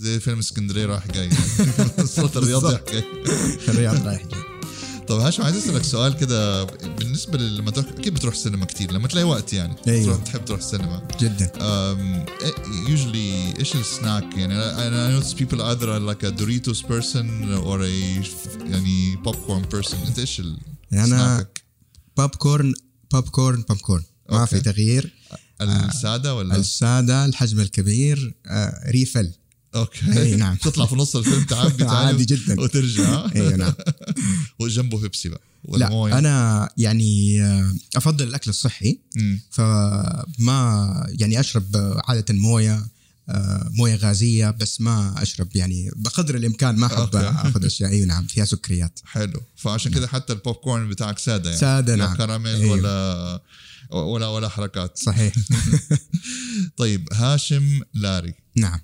زي فيلم اسكندرية رايح جاي. صوت الرياض رايح جاي الرياض رايح جاي. طب هاشم عايز أسألك سؤال كده. بالنسبة لما تروح أكيد بتروح السينما كتير. لما تلاقي وقت يعني. أيوة. تروح تحب تروح السينما جدا. يوجولي إيش السناك؟ يعني people either are like a Doritos person or a يعني popcorn person. أنت إيش يعني أنا؟ popcorn popcorn popcorn ما. في تغيير. السادة ولا؟ السادة الحجم الكبير آه refill. okay. أي نعم. تطلع في نص الفيلم تعبي عادي جدا. وترجع. أيوه نعم. وجنبه بيبسي بقى ولا لا أنا يعني آه، أفضل الأكل الصحي. فما يعني أشرب عادة موية آه، موية غازية بس ما أشرب يعني بقدر الإمكان ما أحب. أخذ أشياء. اي نعم فيها سكريات. حلو. فعشان كده حتى البوب كورن بتاعك سادة يعني. سادة لا نعم. كراميل أيوه. ولا ولا ولا حركات. صحيح. طيب هاشم لاري. نعم.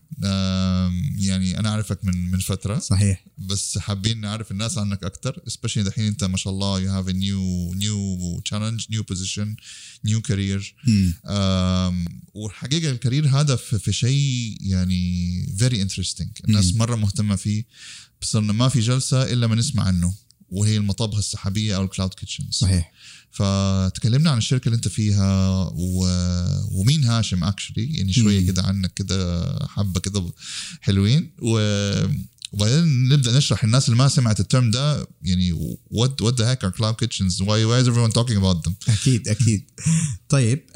يعني أنا أعرفك من من فترة. صحيح. بس حابين نعرف الناس عنك أكثر especially دحين أنت ما شاء الله you have a new new challenge new position new career. مم. آم، والحقيقة الكارير هذا في, شيء يعني very interesting. الناس. مرة مهتمة فيه إنه ما في جلسة إلا ما نسمع عنه وهي المطابخ السحابية أو ال cloud kitchens صحيح. فتكلمنا عن الشركة اللي أنت فيها و... هاشم actually يعني شوية. كده عنك كده حبة كده حلوين. و... وبعدين نبدأ نشرح الناس اللي ما سمعت ال term ده يعني what what the heck are cloud kitchens why why is everyone talking about them أكيد أكيد. طيب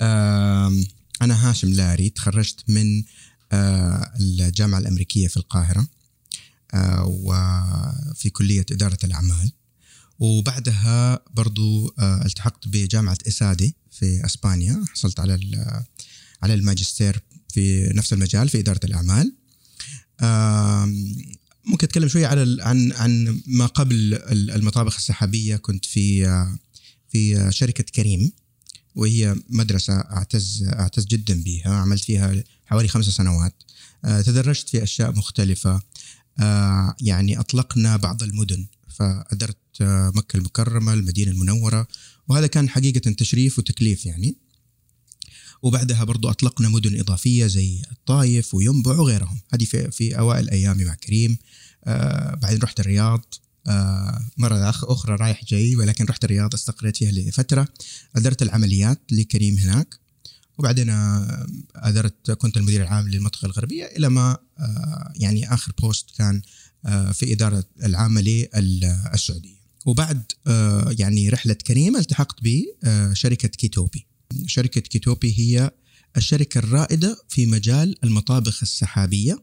أنا هاشم لاري تخرجت من آه، الجامعة الأمريكية في القاهرة آه، وفي كلية إدارة الأعمال. وبعدها برضو آه، التحقت بجامعة اسادي في أسبانيا حصلت على على الماجستير في نفس المجال في إدارة الأعمال. آم، ممكن أتكلم شوية على عن عن ما قبل ال- المطابخ السحابية. كنت في في شركة كريم وهي مدرسة أعتز أعتز جدا بها عملت فيها حوالي خمس سنوات. آه، تدرجت في أشياء مختلفة. آه، يعني أطلقنا بعض المدن. فأدرت آه، مكة المكرمة المدينة المنورة. وهذا كان حقيقة تشريف وتكليف يعني. وبعدها برضو أطلقنا مدن إضافية زي الطايف وينبع وغيرهم. هذه في, في أوائل أيامي مع كريم. آه بعدين رحت الرياض. آه مرة أخ- أخرى رايح جاي ولكن رحت الرياض استقريت فيها لفترة. أدرت العمليات لكريم هناك. وبعدين آه، أدرت كنت المدير العام للمنطقة الغربية إلى ما آه، يعني آخر post كان آه، في إدارة العامة للسعودية. وبعد آه، يعني رحلة كريم التحقت بشركة كيتوبي. شركة كيتوبي هي الشركة الرائدة في مجال المطابخ السحابية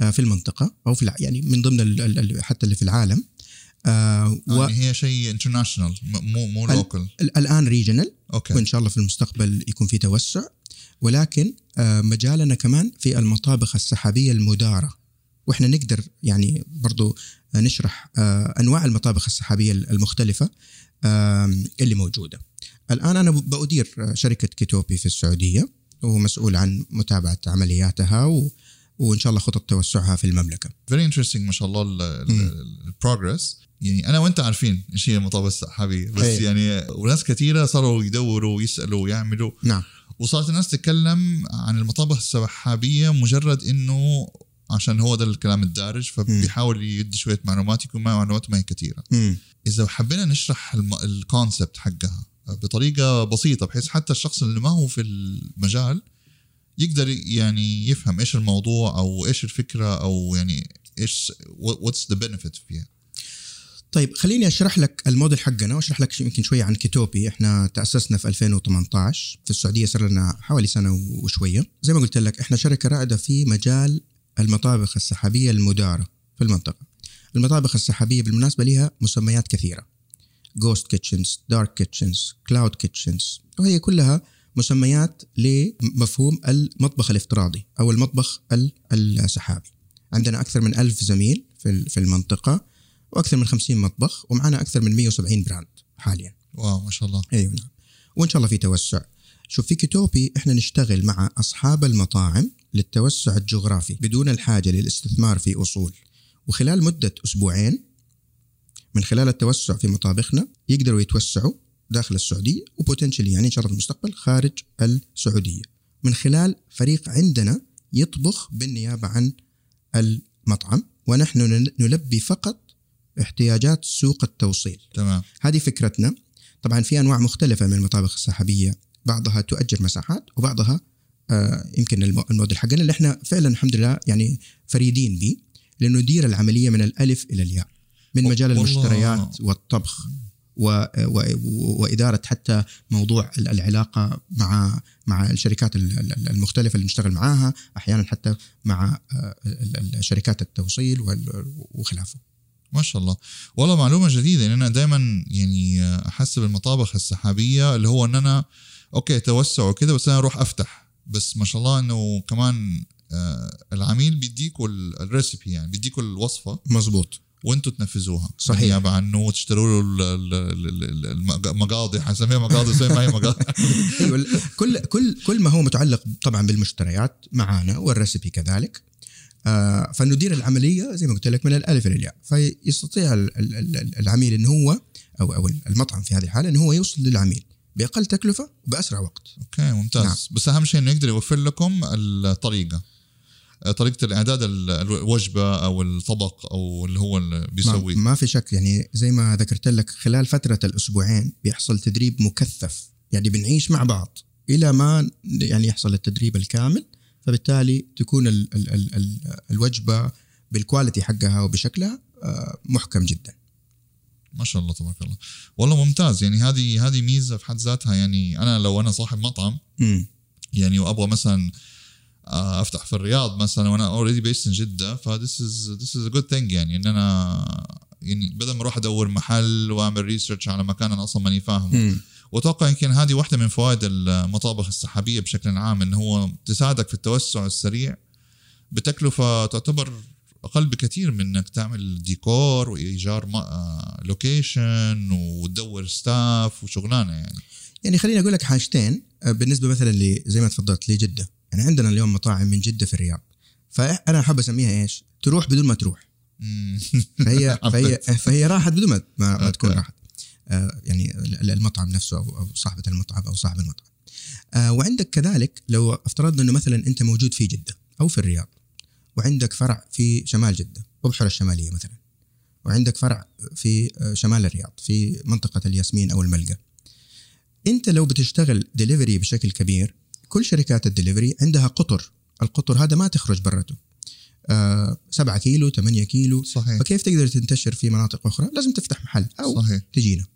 آه، في المنطقة أو في يعني من ضمن ال- ال- ال- حتى اللي في العالم آه، و- يعني هي شيء international مو مو ال- local ال- الآن regional okay. وإن شاء الله في المستقبل يكون في توسع ولكن آه، مجالنا كمان في المطابخ السحابية المدارة. وإحنا نقدر يعني برضو نشرح آه، أنواع المطابخ السحابية المختلفة. اللي موجودة. الآن أنا بأدير شركة كيتوبي في السعودية ومسؤول عن متابعة عملياتها و وإن شاء الله خطط توسعها في المملكة. very interesting ما شاء الله ال progress يعني أنا وأنت عارفين إيش هي المطابخ السحابيه بس أي. يعني وناس كثيرة صاروا يدوروا ويسألوا ويعملوا نعم وصارت الناس تتكلم عن المطابخ السحابيه مجرد إنه عشان هو ده الكلام الدارج فبيحاول يدي شوية معلومات يكون معه معلومات ما هي كثيرة. إذا حبينا نشرح ال concept حقها بطريقة بسيطة بحيث حتى الشخص اللي ما هو في المجال يقدر يعني يفهم إيش الموضوع أو إيش الفكرة أو يعني إيش what's the benefit فيها. طيب خليني أشرح لك الموديل حقنا وأشرح لك يمكن شوية عن كيتوبي. إحنا تأسسنا في 2018 في السعودية صار لنا حوالي سنة وشوية. زي ما قلت لك إحنا شركة رائدة في مجال المطابخ السحابية المدارة في المنطقة. المطابخ السحابية بالمناسبة لها مسميات كثيرة. ghost kitchens dark kitchens cloud kitchens وهي كلها مسميات لمفهوم المطبخ الافتراضي أو المطبخ ال- السحابي. عندنا أكثر من ألف زميل في في المنطقة وأكثر من 50 مطبخ ومعنا أكثر من 170 brand حاليا. wow ما شاء الله. أيوه نعم. وإن شاء الله في توسع. شوف في كيتوبي إحنا نشتغل مع أصحاب المطاعم للتوسع الجغرافي بدون الحاجة للاستثمار في أصول. وخلال مدة أسبوعين من خلال التوسع في مطابخنا يقدروا يتوسعوا داخل السعودية وبوتنشلي يعني ان شاء الله في المستقبل خارج السعودية. من خلال فريق عندنا يطبخ بالنيابة عن المطعم ونحن نل- نلبي فقط احتياجات سوق التوصيل. تمام. هذه فكرتنا. طبعا في أنواع مختلفة من المطابخ السحابية بعضها تؤجر مساحات وبعضها يمكن الم- الموديل حقنا اللي إحنا فعلا الحمد لله يعني فريدين به لأنه ندير العملية من الألف إلى الياء من مجال. المشتريات والطبخ و و وإدارة حتى موضوع ال- العلاقة مع مع الشركات ال- ال- المختلفة اللي نشتغل معاها أحيانا حتى مع آه، شركات التوصيل وخلافه. ما شاء الله. والله معلومة جديدة يعني أنا دائما يعني أحسب المطابخ السحابية اللي هو إن أنا okay توسع وكده بس أنا أروح أفتح. بس ما شاء الله إنه كمان آه، العميل بيديكوا ال- ال recipe يعني بيديكوا الوصفة مظبوط. وأنتم تنفذوها. صحيح. بالنيابه عنه وتشتروا له ال- ال- ال- ال- المق- المقاضي حنسميها مقاضي زي ما هي مقاضي. ال- كل كل كل ما هو متعلق طبعا بالمشتريات معانا وال recipe كذلك آه فندير العملية زي ما قلت لك من الألف إلى الياء. فيستطيع ال- ال- ال- العميل انه هو أو أو المطعم في هذه الحالة انه هو يوصل للعميل. بأقل تكلفة وباسرع وقت. أوكي ممتاز. نعم. بس أهم شيء إنه يقدر يوفر لكم الطريقة. طريقة الإعداد ال- الوجبة أو الطبق أو اللي هو اللي ما, بيسويه. ما في شك يعني زي ما ذكرت لك خلال فترة الأسبوعين بيحصل تدريب مكثف. يعني بنعيش مع بعض إلى ما يعني يحصل التدريب الكامل فبالتالي تكون ال ال ال ال الوجبة بال quality حقها وبشكلها آه، محكم جدا. ما شاء الله تبارك الله. والله ممتاز. يعني هذه هذه ميزة في حد ذاتها. يعني أنا لو أنا صاحب مطعم مم. يعني وأبغى مثلا آه، أفتح في الرياض مثلا وأنا already based in جدة ف this is this is a good thing يعني إن أنا يعني بدل ما أروح أدور محل وأعمل research على مكان أنا أصلا ماني فاهمه. وأتوقع يمكن هذه واحدة من فوائد المطابخ السحابية بشكل عام انه هو تساعدك في التوسع السريع بتكلفة تعتبر أقل بكثير من إنك تعمل ديكور وإيجار location وتدور staff وشغلانة يعني. يعني خليني أقول لك حاجتين آه، بالنسبة مثلا ل زي ما تفضلت لجدة. يعني عندنا اليوم مطاعم من جدة في الرياض. فأنا أحب أسميها إيش؟ تروح بدون ما تروح. فهي فهي فهي راحت بدون ما ما, تكون. راحت. آه، يعني ال- المطعم نفسه أو صاحبة المطعم أو صاحب المطعم. آه، وعندك كذلك لو افترضنا إنه مثلا أنت موجود في جدة أو في الرياض. وعندك فرع في شمال جدة وبحر الشمالية مثلا. وعندك فرع في آه، شمال الرياض في منطقة الياسمين أو الملقا. أنت لو بتشتغل ديليفري بشكل كبير كل شركات الدليفري عندها قطر. القطر هذا ما تخرج برته. آه 7 كيلو 8 كيلو. صحيح. فكيف تقدر تنتشر في مناطق أخرى؟ لازم تفتح محل أو صحيح. تجينا.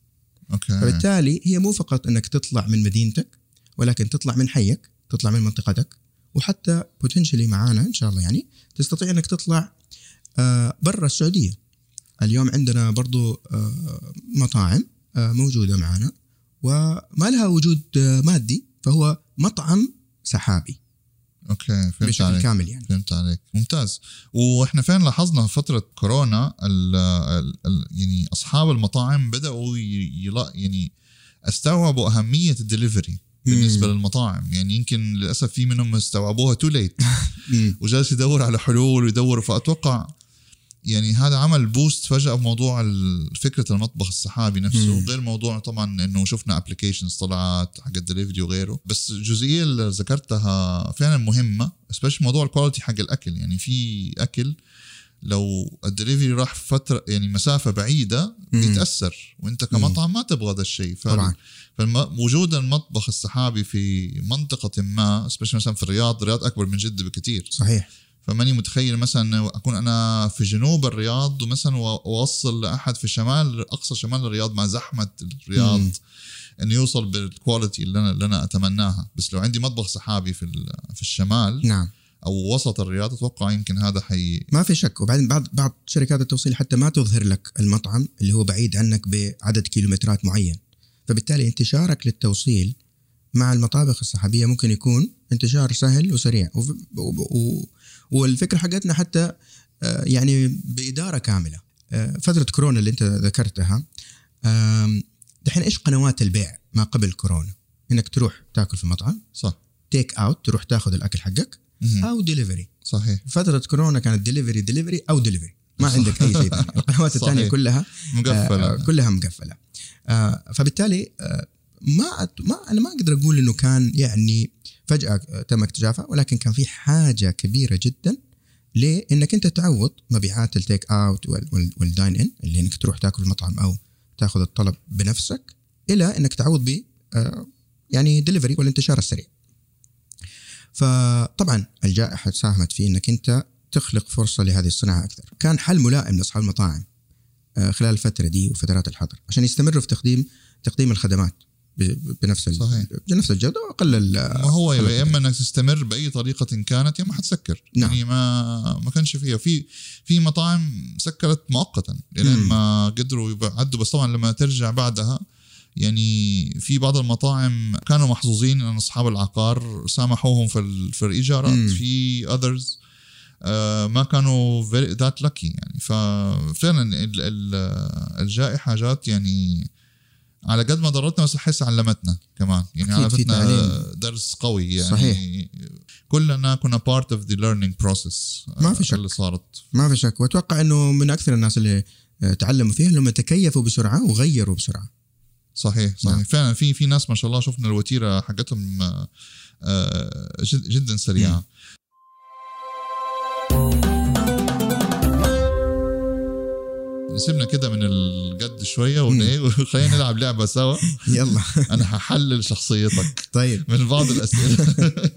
okay. فبالتالي هي مو فقط إنك تطلع من مدينتك ولكن تطلع من حيك تطلع من منطقتك. وحتى potentially معانا إن شاء الله يعني تستطيع إنك تطلع آه، برا السعودية. اليوم عندنا برضو آه، مطاعم آه، موجودة معانا وما لها وجود مادي فهو مطعم سحابي. okay فهمت بشكل عليك. كامل يعني. فهمت عليك. ممتاز. وإحنا فين لاحظنا في فترة كورونا ال ال ال يعني أصحاب المطاعم بدأوا يعني استوعبوا أهمية الدليفري بالنسبة. للمطاعم يعني يمكن للأسف في منهم استوعبوها too late. وجالس يدور على حلول ويدور فأتوقع يعني هذا عمل boost فجأة بموضوع فكرة المطبخ السحابي نفسه مم. غير موضوع طبعا إنه شفنا applications طلعت حق الدليفري وغيره بس الجزئيه اللي ذكرتها فعلا مهمة specially موضوع ال quality حق الأكل يعني في أكل لو الدليفري راح فترة يعني مسافة بعيدة. بيتأثر وأنت كمطعم ما تبغى ذا الشيء. طبعا. فوجود المطبخ السحابي في منطقة ما specially مثلا في الرياض الرياض أكبر من جدة بكثير صحيح. فماني متخيل مثلا أكون أنا في جنوب الرياض ومثلا وأوصل لأحد في شمال أقصى شمال الرياض مع زحمة الرياض مم. إنه يوصل بال quality اللي أنا اللي أنا أتمناها. بس لو عندي مطبخ سحابي في في الشمال نعم. أو وسط الرياض أتوقع يمكن هذا حي ما في شك. وبعدين بعض بعض شركات التوصيل حتى ما تظهر لك المطعم اللي هو بعيد عنك بعدد كيلومترات معين. فبالتالي انتشارك للتوصيل مع المطابخ السحابية ممكن يكون انتشار سهل وسريع. و- و- والفكرة حقتنا حتى آه، يعني بإدارة كاملة. آه، فترة كورونا اللي أنت ذكرتها دحين إيش قنوات البيع ما قبل كورونا؟ إنك تروح تاكل في مطعم صح. take out تروح تاخذ الأكل حقك. أو ديليفري صحيح. فترة كورونا كانت delivery delivery أو ديليفري ما عندك أي شيء ثاني. القنوات صحيح. الثانية كلها مقفلة. آه كلها مقفلة. آه فبالتالي آه ما أت- ما أنا ما أقدر أقول إنه كان يعني فجأة تم اكتشافها ولكن كان في حاجة كبيرة جدا ليه؟ انك أنت تعوض مبيعات ال take out وال- وال- وال dine in اللي إنك تروح تاكل في المطعم أو تاخذ الطلب بنفسك إلى إنك تعوض ب آه، يعني دليفري والانتشار السريع. فطبعا الجائحة ساهمت في إنك أنت تخلق فرصة لهذه الصناعة أكثر. كان حل ملائم لأصحاب المطاعم آه، خلال الفترة دي وفترات الحظر عشان يستمروا في تقديم تقديم الخدمات بنفس صحيح. بنفس الجودة وأقل ما هو يا إما إنك تستمر بأي طريقة كانت يا إما حتسكر نعم. يعني ما ما كانش فيها في في مطاعم سكرت مؤقتا لين مم. ما قدروا يعدوا بس طبعا لما ترجع بعدها يعني في بعض المطاعم كانوا محظوظين إن أصحاب العقار سامحوهم في ال- في الإيجارات مم. في اذرز ما كانوا ذات لكي يعني ففعلا ال- ال- الجائحة جات يعني على قد ما ضرتنا بس أحس علمتنا كمان يعني علمتنا. درس قوي يعني صحيح. كلنا كنا part of the learning process ما في شك. اللي صارت ما في شك وأتوقع إنه من أكثر الناس اللي آه، تعلموا فيها لما تكيفوا بسرعة وغيروا بسرعة. صحيح صحيح. نعم. فعلا في في ناس ما شاء الله شفنا الوتيرة حقتهم آه، آه، جد جدا سريعة. سيبنا كده من الجد شوية وخلينا نلعب لعبة سوا. يلا. أنا هحلل شخصيتك. طيب. من بعض الأسئلة.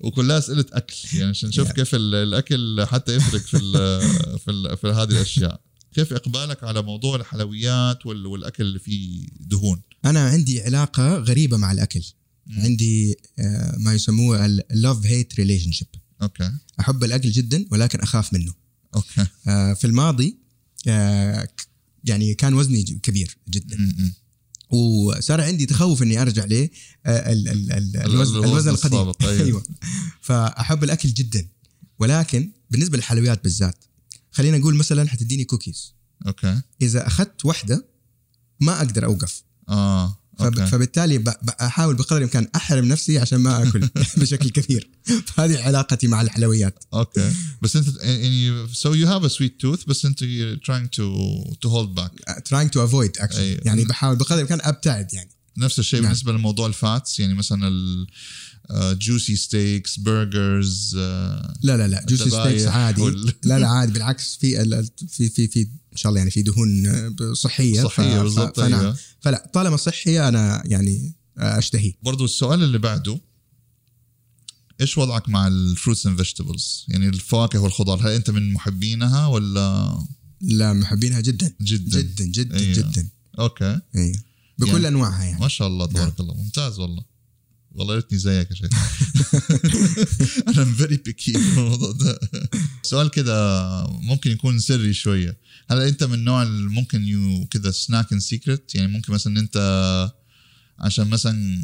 وكلها أسئلة أكل يعني عشان نشوف. كيف ال- الأكل حتى يفرق في ال في, ال في هذه الأشياء. كيف إقبالك على موضوع الحلويات وال- والأكل اللي فيه دهون أنا عندي علاقة غريبة مع الأكل. مم. عندي آه، ما يسموه ال love hate relationship. okay أحب الأكل جدا ولكن أخاف منه. okay آه، في الماضي آه، يعني كان وزني كبير جدا م- م. وصار عندي تخوف إني أرجع ل ال- ال- ال- الوزن, الوزن القديم أيوة. أيوه فأحب الأكل جدا ولكن بالنسبة للحلويات بالذات خلينا نقول مثلا حتديني cookies okay. إذا أخذت واحدة ما أقدر أوقف. آه فب... okay. فبالتالي أحاول بقدر الإمكان أحرم نفسي عشان ما آكل بشكل كبير فهذه علاقتي مع الحلويات. okay. بس أنت يعني so you have a sweet tooth بس أنت to to hold back. Trying to avoid actually. أيوة. يعني بحاول بقدر الإمكان أبتعد يعني. نفس الشيء نعم. بالنسبة لموضوع ال fats يعني مثلا juicy steaks burgers لا لا لا juicy steaks عادي. وال- لا لا عادي بالعكس في في في في إن شاء الله يعني في دهون آه، صحية صحية ف- بالضبط فنعم. أيوة. فلا طالما صحيه أنا يعني آه، أشتهي. برضو السؤال اللي بعده إيش وضعك مع ال fruits and vegetables يعني الفواكه والخضار هل أنت من محبينها ولا؟ لا محبينها جدا. جدا. جدا جدا أيوة. جدا. أوكي. أيوه. بكل يعني- أنواعها يعني. ما شاء الله تبارك الله. ممتاز والله. والله يا ريتني زيك يا شيخ. أنا very picky في الموضوع ده. سؤال كده ممكن يكون سري شوية. هل أنت من النوع اللي ممكن you كده snack in secret يعني ممكن مثلا أنت عشان مثلا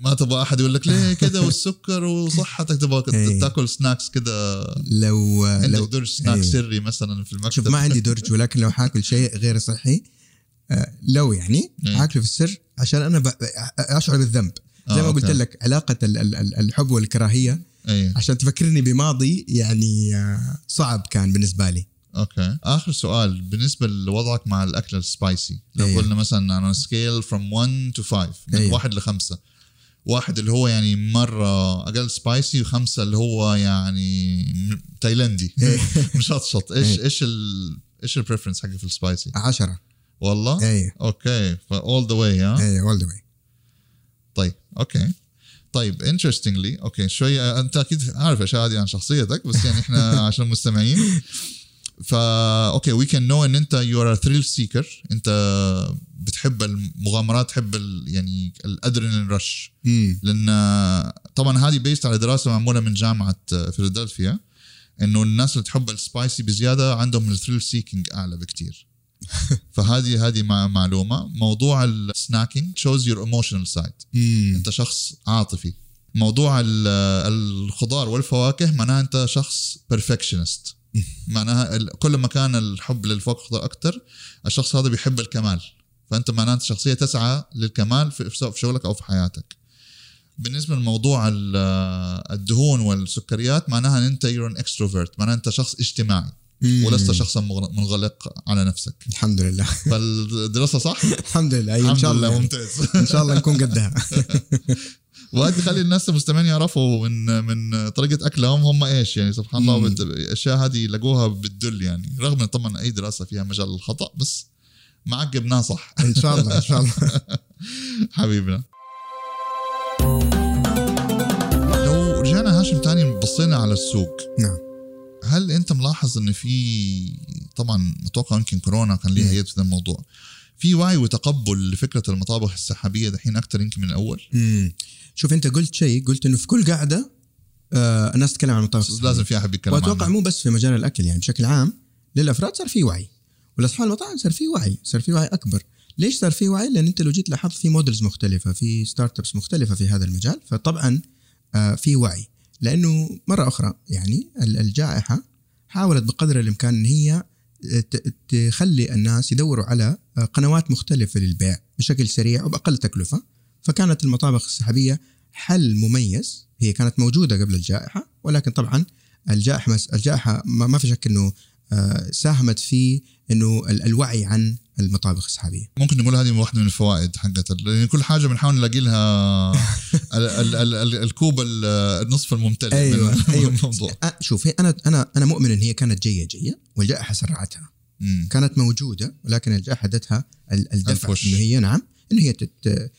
ما تبغى أحد يقول لك ليه كده والسكر وصحتك تبغى إيه. تاكل snacks كده. لو عندك لو درج سناك إيه. سري مثلا في المكتب. شوف ما عندي درج ولكن لو حاكل شيء غير صحي آه، لو يعني إيه. حاكله في السر عشان أنا أشعر بالذنب. زي آه، ما قلت أوكي. لك علاقة ال- ال- ال- الحب والكراهية إيه عشان تفكرني بماضي يعني آه، صعب كان بالنسبة لي. أوكي. آخر سؤال بالنسبة لوضعك مع الأكل ال spicy لو أيوه. قلنا مثلا على scale from 1 to 5 من أيوه. واحد لخمسة واحد اللي هو يعني مرة أقل spicy وخمسة اللي هو يعني تايلندي إيه. مشطشط. إيش إيه. إيش ال إيش ال preference حقك في ال spicy؟ عشرة. والله؟ أيوه أوكي. فا all the way ها؟ أيوه all the way طيب أوكي. طيب interestingly أوكي شوية أنت أكيد عارف اشياء هذه عن شخصيتك بس يعني إحنا عشان المستمعين. فا أوكي we can know إن أنت you are thrill seeker أنت بتحب المغامرات تحب ال يعني الأدرينالين rush لأن طبعا هذه based على دراسة معمولة من جامعة فيلادلفيا إنه الناس اللي تحب ال spicy بزيادة عندهم ال thrill seeking أعلى بكتير. فهذه هذه مع- معلومة. موضوع ال snacking shows your emotional side أنت شخص عاطفي. موضوع ال- الخضار والفواكه معناها أنت شخص perfectionist معناها كل ما كان الحب للفواكه أكثر الشخص هذا بيحب الكمال. فأنت معناها شخصية تسعى للكمال في شغلك أو في حياتك. بالنسبة لموضوع ال- الدهون والسكريات معناها أن أنت you're an extrovert معناها أنت شخص اجتماعي. ولست شخصا منغلق على نفسك. الحمد لله. فالدراسة صح؟ الحمد لله. أيوة إن الحمد شاء لله الله. ممتاز. إن شاء الله نكون قدها. وهذا يخلي الناس المستمعين يعرفوا من من طريقة أكلهم هم إيش يعني. سبحان الله. بت- الأشياء هذه لقوها بتدل يعني. رغم طبعا أي دراسة فيها مجال للخطا بس معقبناه صح. إن شاء الله إن شاء الله. حبيبنا. لو رجعنا هاشم تاني بصينا على السوق. نعم. هل انت ملاحظ ان في طبعا متوقع يمكن كورونا كان ليها. يد في الموضوع؟ في وعي وتقبل لفكرة المطابخ السحابية دحين أكثر يمكن من الأول؟ مم. شوف أنت قلت شيء قلت إنه في كل قاعدة آه الناس تتكلم عن المطابخ الصحية. لازم في أحد يتكلم وأتوقع مو بس في مجال الأكل يعني بشكل عام للأفراد صار في وعي. ولاصحاب المطاعم صار في وعي صار في وعي أكبر. ليش صار في وعي؟ لأن أنت لو جيت لاحظت في models مختلفة في startups مختلفة في هذا المجال فطبعا آه في وعي. لأنه مرة أخرى يعني ال- الجائحة حاولت بقدر الإمكان إن هي تخلي الناس يدوروا على قنوات مختلفة للبيع بشكل سريع وبأقل تكلفة. فكانت المطابخ السحابية حل مميز. هي كانت موجودة قبل الجائحة ولكن طبعا الجائحة الجائحة ما في شك إنه ساهمت في إنه ال- الوعي عن المطابخ السحابية ممكن نقول هذه واحدة من الفوائد حقت لأن كل حاجة بنحاول نلاقي لها ال- ال- ال- ال- الكوب ال- النصف الممتلئ أيوة، من أيوة. الموضوع شوف أنا أنا أنا مؤمن إن هي كانت جاية جاية والجائحة سرعتها مم. كانت موجودة ولكن الجائحة ادتها ال- الدفع. إنه هي نعم إنه هي تت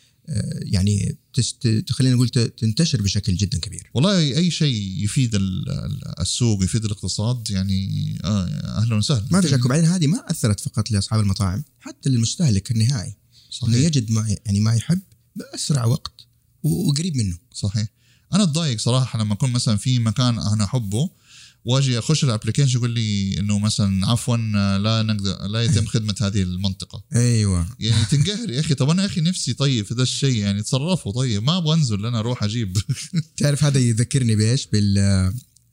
يعني تست خلينا نقول تنتشر بشكل جدا كبير. والله أي شيء يفيد ال- ال- السوق يفيد الاقتصاد يعني آه أهلا وسهلا. ما في شك وبعدين هذه ما أثرت فقط لأصحاب المطاعم حتى للمستهلك النهائي. إنه صحيح يجد ما يعني ما يحب بأسرع وقت وقريب منه. صحيح. أنا أتضايق صراحة لما أكون مثلا في مكان أنا أحبه واجي اخش ال application يقول لي إنه مثلا عفوا لا نقدر لا يتم خدمة هذه المنطقة. أيوه. يعني تنقهر يا أخي. طب أنا يا أخي نفسي طيب في ذا الشيء يعني تصرفوا طيب. ما أبغى أنزل أنا أروح أجيب. تعرف هذا يذكرني بإيش؟ بال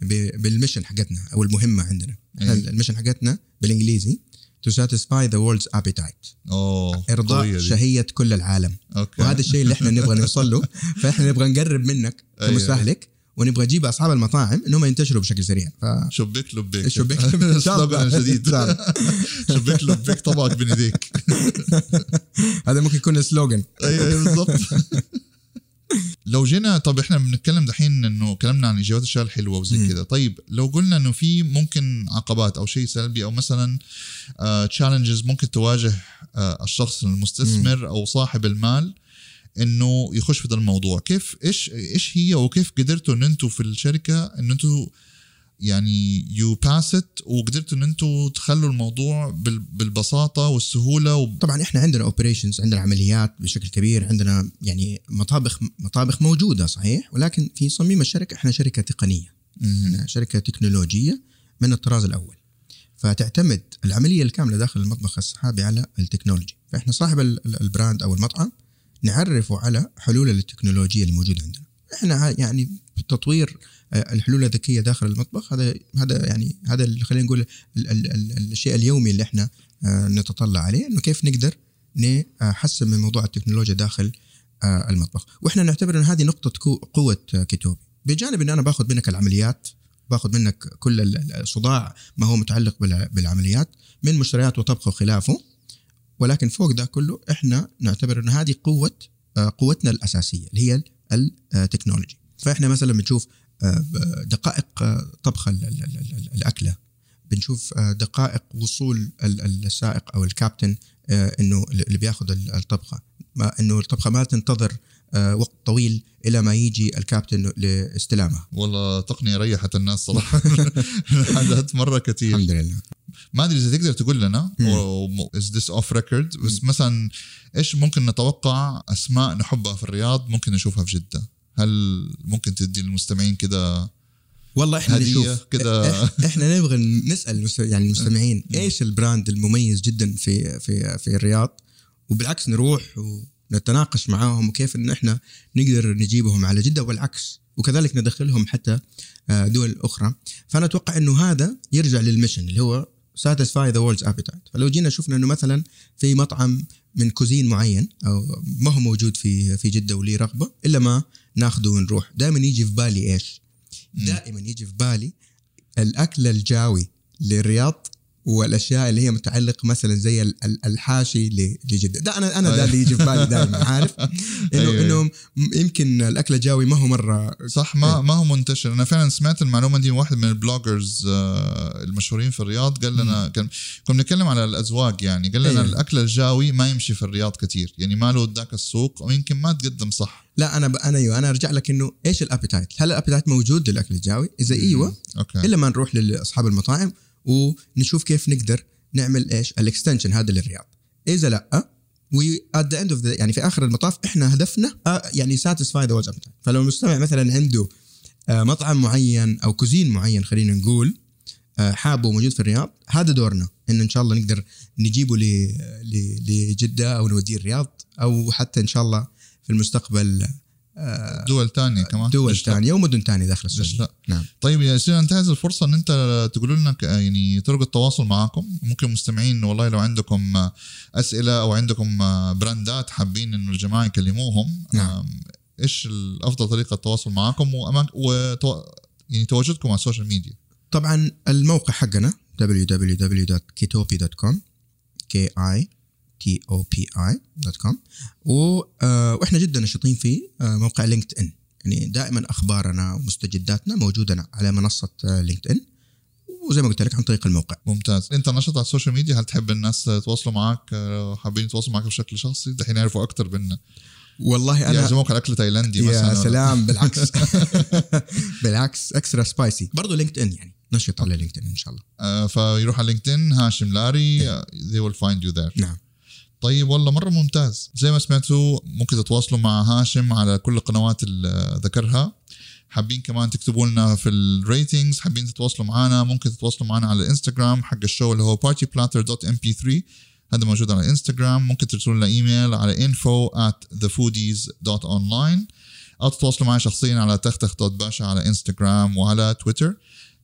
ب- بال mission حقتنا أو المهمة عندنا. إيه. ال mission حقتنا بالإنجليزي to satisfy the world's appetite. أوه إرضاء. شهية كل العالم. أوكي. وهذا الشيء اللي إحنا نبغى نوصل له. فإحنا نبغى نقرب منك. كمستهلك ونبغى نجيب أصحاب المطاعم إنهم ينتشروا بشكل سريع. ف شبك لبك شبك الله. slogan جديد. شبك لبك طبقك بين يديك هذا ممكن يكون slogan أيوه بالضبط. لو جينا طب إحنا بنتكلم دحين إنه كلامنا عن ايجابيات الأشياء الحلوة وزي. كذا طيب لو قلنا إنه في ممكن عقبات أو شيء سلبي أو مثلا challenges ممكن تواجه آه الشخص المستثمر أو صاحب المال إنه يخش في هذا الموضوع. كيف إيش إيش هي وكيف قدرتوا إن أنتم في الشركة إن أنتم يعني يو باس ات وقدرتوا إن أنتم تخلوا الموضوع بال- بالبساطة والسهولة وب... طبعا إحنا عندنا operations عندنا عمليات بشكل كبير عندنا يعني مطابخ مطابخ موجودة صحيح؟ ولكن في صميم الشركة إحنا شركة تقنية. إحنا شركة تكنولوجية من الطراز الأول. فتعتمد العملية الكاملة داخل المطبخ السحابي على ال technology. فإحنا صاحب ال- ال- ال brand أو المطعم نعرفه على حلول التكنولوجية اللي موجوده عندنا. إحنا يعني بتطوير آه، الحلول الذكية داخل المطبخ هذا هذا يعني هذا خلينا نقول ال ال ال الشيء اليومي اللي إحنا آه، نتطلع عليه إنه كيف نقدر نحسن من موضوع التكنولوجيا داخل آه، المطبخ. وإحنا نعتبر ان هذه نقطة قوة آه، كيتوبي. بجانب إن أنا باخذ منك العمليات باخذ منك كل ال- ال- الصداع ما هو متعلق بالع- بالعمليات من مشتريات وطبخ وخلافه ولكن فوق ده كله إحنا نعتبر ان هذه قوة آه، قوتنا الأساسية اللي هي ال- التكنولوجي فإحنا مثلا بنشوف آه، دقائق آه، طبخ ال- ال- ال- ال- الأكلة. بنشوف آه، دقائق وصول ال- ال- السائق أو الكابتن آه، إنه اللي بياخذ ال- الطبخة. إنه الطبخة ما تنتظر آه، وقت طويل إلى ما يجي الكابتن لاستلامها والله تقنيه ريحت الناس صراحة. حدث مرة كثير. الحمد لله. ما أدري إذا تقدر تقول لنا. is this off record بس مثلا إيش ممكن نتوقع أسماء نحبها في الرياض ممكن نشوفها في جدة؟ هل ممكن تدي للمستمعين كده والله إحنا نشوف. كده. إحنا نبغى نسأل يعني المستمعين إيش ال brand المميز جدا في في في الرياض؟ وبالعكس نروح ونتناقش معاهم وكيف إن إحنا نقدر نجيبهم على جدة والعكس وكذلك ندخلهم حتى آه، دول أخرى. فأنا أتوقع إنه هذا يرجع لل mission اللي هو satisfy the world's appetite. فلو جينا شفنا إنه مثلا في مطعم من cuisine معين أو ما هو موجود في في جدة وليه رغبة إلا ما ناخذه ونروح. دائما يجي في بالي إيش؟ دائما يجي في بالي الأكل الجاوي للرياض والأشياء اللي هي متعلقة مثلا زي ال- ال- الحاشي لجدة ده أنا أنا ده اللي يجي في بالي دائما عارف انه أيوة. انه م- يمكن الاكل الجاوي ما هو مرة صح ما ما هو منتشر أنا فعلا سمعت المعلومة دي من واحد من ال bloggers آه، المشهورين في الرياض قال لنا كان كنا بنتكلم على الأزواج يعني قال لنا أيوة. الأكل الجاوي ما يمشي في الرياض كثير يعني ما له ذاك السوق ويمكن ما تقدم صح لا أنا ب... أنا أيوه أنا أرجع لك إنه إيش ال appetite؟ هل ال appetite موجود للأكل الجاوي؟ إذا أيوه okay إلا ما نروح لاصحاب المطاعم ونشوف كيف نقدر نعمل إيش؟ ال extension هذا للرياض. إذا لا we at the end of يعني في آخر المطاف إحنا هدفنا آه يعني satisfy the فلو المستمع مثلا عنده آه مطعم معين أو cuisine معين خلينا نقول آه حابه موجود في الرياض هذا دورنا. انه إن شاء الله نقدر نجيبه لجدة أو نوديه الرياض أو حتى إن شاء الله في المستقبل دول تانية كمان. دول؟ ثانية ومدن ثانية داخل إيش السعوديه لا. نعم. طيب يا سيدي انتهز الفرصة إن أنت تقولوا لنا يعني طرق التواصل معكم ممكن مستمعين والله لو عندكم آه، أسئلة أو عندكم آه، براندات حابين إنه الجماعة يكلموهم نعم. إيش الأفضل طريقة التواصل معكم وأماك وتو... يعني تواجدكم على ال social media؟ طبعا الموقع حقنا www.kitopi.com k i t o p i.com و آه، وإحنا جدا نشيطين في آه، موقع LinkedIn يعني دائما أخبارنا ومستجداتنا موجودة على منصة LinkedIn وزي ما قلت لك عن طريق الموقع. ممتاز. أنت نشط على ال social media هل تحب الناس يتواصلوا معك آه، حابين يتواصلوا معك بشكل شخصي؟ دحين يعرفوا أكثر منا والله أنا يعزموك على اكل تايلاندي مثلا يا سلام بالعكس. بالعكس extra spicy برضه LinkedIn يعني نشط على LinkedIn ان شاء الله. آه، فيروح على LinkedIn هاشم لاري آه، they will find you there. نعم. طيب والله مرة ممتاز. زي ما سمعتوا ممكن تتواصلوا مع هاشم على كل القنوات اللي ذكرها. حابين كمان تكتبوا لنا في ال ratings حابين تتواصلوا معنا ممكن تتواصلوا معنا على الإنستغرام حق ال show اللي هو partyplatter.mp3 هذا موجود على الإنستغرام. ممكن ترسلوا لنا إيميل على info at thefoodies.online أو تتواصلوا معي شخصيا على تختخ.باشا على إنستغرام وعلى تويتر.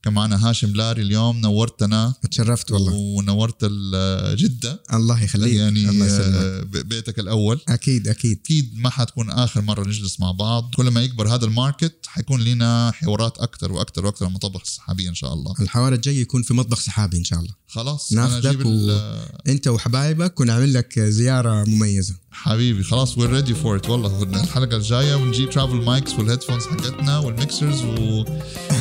كان معنا هاشم لاري اليوم نورتنا تشرفت والله. ونورت جدة. الله يخليك. يعني الله يسلمك. آه، بيتك الأول. أكيد أكيد. أكيد ما حتكون آخر مرة نجلس مع بعض. كل ما يكبر هذا ال market حيكون لنا حوارات أكثر وأكثر وأكثر عن مطبخ السحابية إن شاء الله. الحوار الجاي يكون في مطبخ سحابي إن شاء الله. خلاص ناخذك و- ال- أنت وحبايبك ونعمل لك زيارة مميزة. حبيبي خلاص we're ready for it والله الحلقة الجاية ونجيب travel mics وال headphones حقتنا وال mixers و...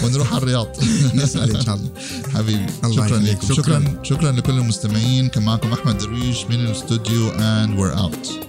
ونروح على الرياض. نسأل إن شاء الله. حبيبي الله شكرا. لكم شكرا. شكرا لكل المستمعين. كان معكم أحمد درويش من الاستوديو and we're out.